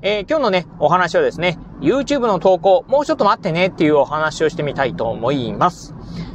えー、今日のね、お話はですね、YouTube の投稿、もうちょっと待ってねっていうお話をしてみたいと思います。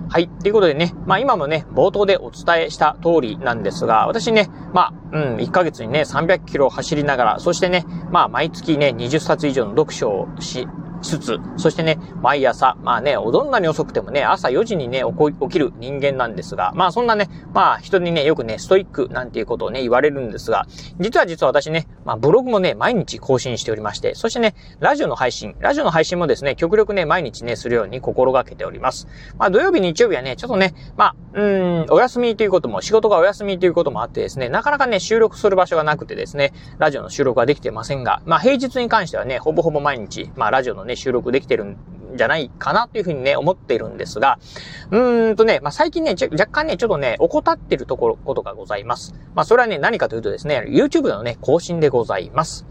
はい。ということでね、まあ今もね、冒頭でお伝えした通りなんですが、私ね、まあ、うん、1ヶ月にね、300キロ走りながら、そしてね、まあ毎月ね、20冊以上の読書をし、つつ、そしてね、毎朝、まあね、どんなに遅くてもね、朝4時にね、起きる人間なんですが、まあそんなね、まあ人にね、よくね、ストイックなんていうことをね、言われるんですが、実は実は私ね、まあブログもね、毎日更新しておりまして、そしてね、ラジオの配信、ラジオの配信もですね、極力ね、毎日ね、するように心がけております。まあ土曜日、日曜日はね、ちょっとね、まあ、うん、お休みということも、仕事がお休みということもあってですね、なかなかね、収録する場所がなくてですね、ラジオの収録はできてませんが、まあ平日に関してはね、ほぼほぼ毎日、まあラジオのね、収録できてるんじゃないかなというふうにね、思っているんですが、うーんとね、まあ、最近ね、若干ね、ちょっとね、怠ってるところ、ことがございます。まあ、それはね、何かというとですね、YouTube のね、更新でございます。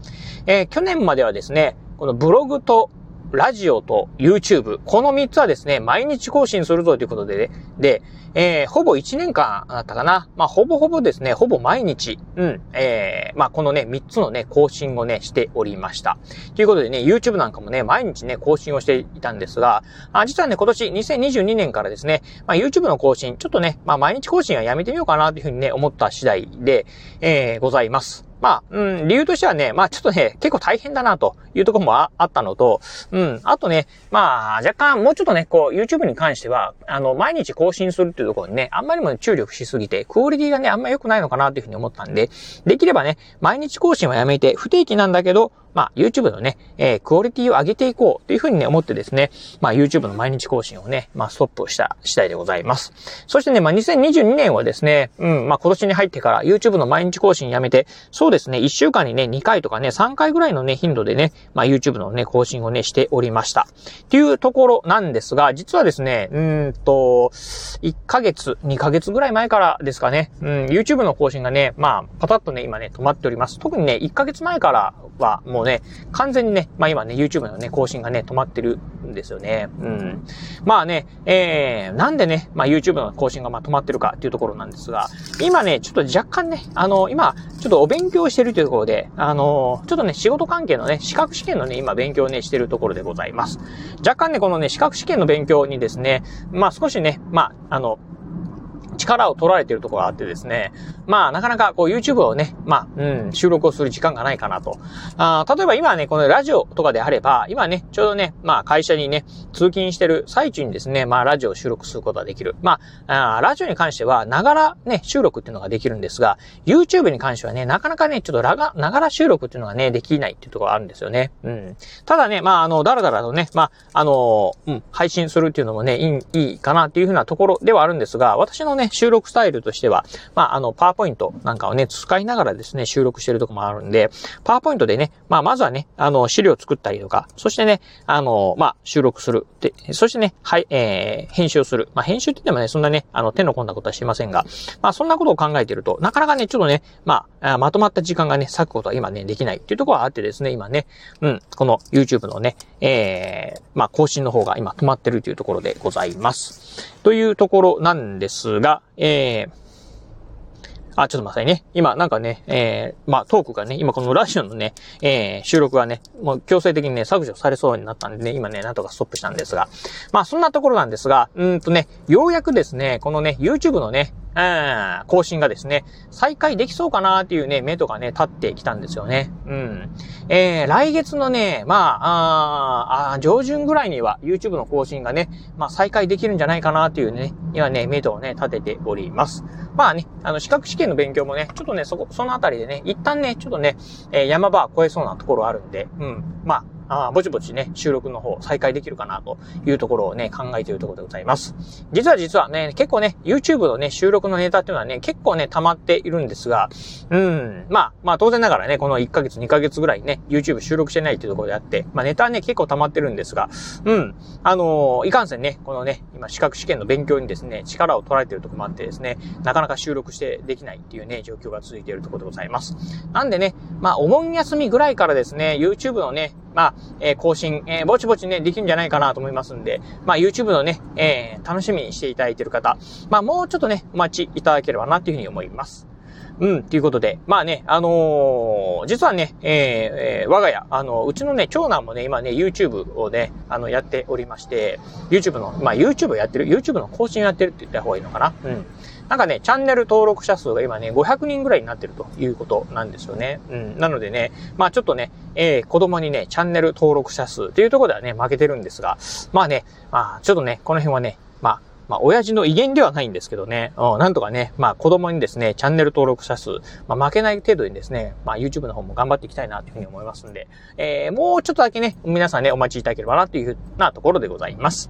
えー、去年まではですね、このブログとラジオと YouTube、この3つはですね、毎日更新するぞということで、で、えー、ほぼ1年間だったかな。まあ、ほぼほぼですね、ほぼ毎日、うん、えー、まあ、このね、3つのね、更新をね、しておりました。ということでね、YouTube なんかもね、毎日ね、更新をしていたんですが、あ実はね、今年2022年からですね、まあ、YouTube の更新、ちょっとね、まあ、毎日更新はやめてみようかなというふうにね、思った次第で、えー、ございます。まあ、うん、理由としてはね、まあちょっとね、結構大変だなというところもあったのと、うん、あとね、まあ若干もうちょっとね、こう YouTube に関しては、あの、毎日更新するっていうところにね、あんまりも注力しすぎて、クオリティがね、あんま良くないのかなというふうに思ったんで、できればね、毎日更新はやめて、不定期なんだけど、まあ、YouTube のね、えー、クオリティを上げていこうというふうにね、思ってですね、まあ、YouTube の毎日更新をね、まあ、ストップした次第でございます。そしてね、まあ、2022年はですね、うん、まあ、今年に入ってから YouTube の毎日更新やめて、そうですね、1週間にね、2回とかね、3回ぐらいのね、頻度でね、まあ、YouTube のね、更新をね、しておりました。っていうところなんですが、実はですね、うんと、1ヶ月、2ヶ月ぐらい前からですかね、うん、YouTube の更新がね、まあ、パタッとね、今ね、止まっております。特にね、1ヶ月前からは、もうね、完全にね、まあ今ね、YouTube のね、更新がね、止まってるんですよね。うん。まあね、えー、なんでね、まあ YouTube の更新がまあ止まってるかっていうところなんですが、今ね、ちょっと若干ね、あの、今、ちょっとお勉強してるというところで、あの、ちょっとね、仕事関係のね、資格試験のね、今勉強ね、してるところでございます。若干ね、このね、資格試験の勉強にですね、まあ少しね、まあ、あの、力を取られてるところがあってですね、まあ、なかなかこう YouTube をね、まあ、うん、収録をする時間がないかなと。あ例えば今ね、このラジオとかであれば、今ね、ちょうどね、まあ、会社にね、通勤してる最中にですね、まあ、ラジオを収録することができる。まあ、あラジオに関しては、ながらね、収録っていうのができるんですが、YouTube に関してはね、なかなかね、ちょっとらが、ながら収録っていうのがね、できないっていうところがあるんですよね。うん。ただね、まあ、あの、だらだらとね、まあ、あの、うん、配信するっていうのもね、いい、いいかなっていうふうなところではあるんですが、私のねね、収録スタイルとしては、まあ、あの、パワーポイントなんかをね、使いながらですね、収録してるとこもあるんで、パワーポイントでね、まあ、まずはね、あの、資料作ったりとか、そしてね、あの、まあ、収録する。で、そしてね、はい、えー、編集をする。まあ、編集って言ってもね、そんなね、あの、手の込んだことはしませんが、まあ、そんなことを考えてると、なかなかね、ちょっとね、まあ、まとまった時間がね、割くことは今ね、できないっていうところはあってですね、今ね、うん、この YouTube のね、えー、まあ、更新の方が今止まってるというところでございます。というところなんですが、えー、あ、ちょっと待ってね。今、なんかね、えー、まあ、トークがね、今このラジオのね、えー、収録がね、もう強制的にね、削除されそうになったんでね、今ね、なんとかストップしたんですが。まあ、そんなところなんですが、うんとね、ようやくですね、このね、YouTube のね、うん、更新がですね、再開できそうかなっていうね、目とかね、立ってきたんですよね。うん。えー、来月のね、まあ、ああ上旬ぐらいには YouTube の更新がね、まあ再開できるんじゃないかなっていうね、今ね、目とをね、立てております。まあね、あの、資格試験の勉強もね、ちょっとね、そこ、そのあたりでね、一旦ね、ちょっとね、えー、山場は超えそうなところあるんで、うん。まあ、あぼちぼちね、収録の方再開できるかなというところをね、考えているところでございます。実は実はね、結構ね、YouTube のね、収録のネタっていうのはね、結構ね、溜まっているんですが、うん、まあ、まあ当然ながらね、この1ヶ月、2ヶ月ぐらいね、YouTube 収録してないっていうところであって、まあネタはね、結構溜まってるんですが、うん、あのー、いかんせんね、このね、今資格試験の勉強にですね、力を取られているところもあってですね、なかなか収録してできないっていうね、状況が続いているところでございます。なんでね、まあお盆休みぐらいからですね、YouTube のね、まあ、えー、更新、えー、ぼちぼちね、できるんじゃないかなと思いますんで、まあ、YouTube のね、えー、楽しみにしていただいている方、まあ、もうちょっとね、お待ちいただければなというふうに思います。うん、ということで、まあね、あのー、実はね、えー、我が家、あの、うちのね、長男もね、今ね、YouTube をね、あの、やっておりまして、YouTube の、まあ、YouTube やってる、YouTube の更新やってるって言った方がいいのかな？うん。なんかね、チャンネル登録者数が今ね、500人ぐらいになってるということなんですよね。うん。なのでね、まあちょっとね、えー、子供にね、チャンネル登録者数っていうところではね、負けてるんですが、まあね、まあちょっとね、この辺はね、まあ、まあ、親父の威厳ではないんですけどね、うん、なんとかね、まあ、子供にですね、チャンネル登録者数、まあ、負けない程度にですね、まあ、YouTube の方も頑張っていきたいなというふうに思いますんで、えー、もうちょっとだけね、皆さんね、お待ちいただければなというふうなところでございます。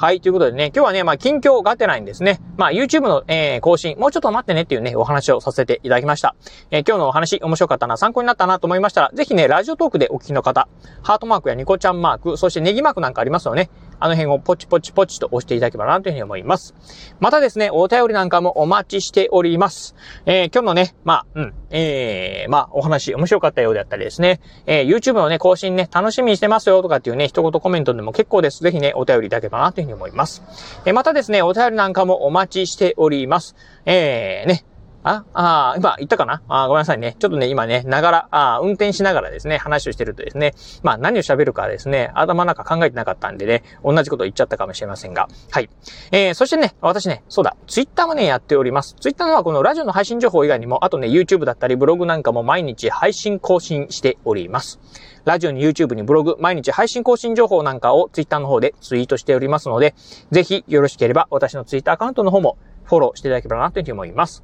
はい、ということでね、今日はね、まあ、近況がてらにですね、まあ、YouTube の、えー、更新、もうちょっと待ってねっていうね、お話をさせていただきました。えー、今日のお話、面白かったな、参考になったなと思いましたら、ぜひね、ラジオトークでお聞きの方、ハートマークやニコちゃんマーク、そしてネギマークなんかありますよね。あの辺をポチポチポチと押していただければなというふうに思います。またですね、お便りなんかもお待ちしております。えー、今日のね、まあ、うん、えー、まあ、お話面白かったようであったりですね、えー、YouTube のね、更新ね、楽しみにしてますよとかっていうね、一言コメントでも結構です。ぜひね、お便りいただければなというふうに思います。えー、またですね、お便りなんかもお待ちしております。えー、ね、あ、あ今言ったかな？あごめんなさいね。ちょっとね、今ね、ながら、あ運転しながらですね、話をしてるとですね、まあ何を喋るかですね、頭の中考えてなかったんでね、同じこと言っちゃったかもしれませんが。はい。えー、そしてね、私ね、そうだ、ツイッターもね、やっております。ツイッターのはこのラジオの配信情報以外にも、あとね、YouTube だったりブログなんかも毎日配信更新しております。ラジオに YouTube にブログ、毎日配信更新情報なんかを Twitter の方でツイートしておりますので、ぜひよろしければ私の Twitter アカウントの方もフォローしていただければなというふうに思います。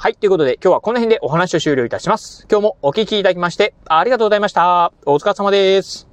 はい。ということで、今日はこの辺でお話を終了いたします。今日もお聞きいただきまして、ありがとうございました。お疲れ様です。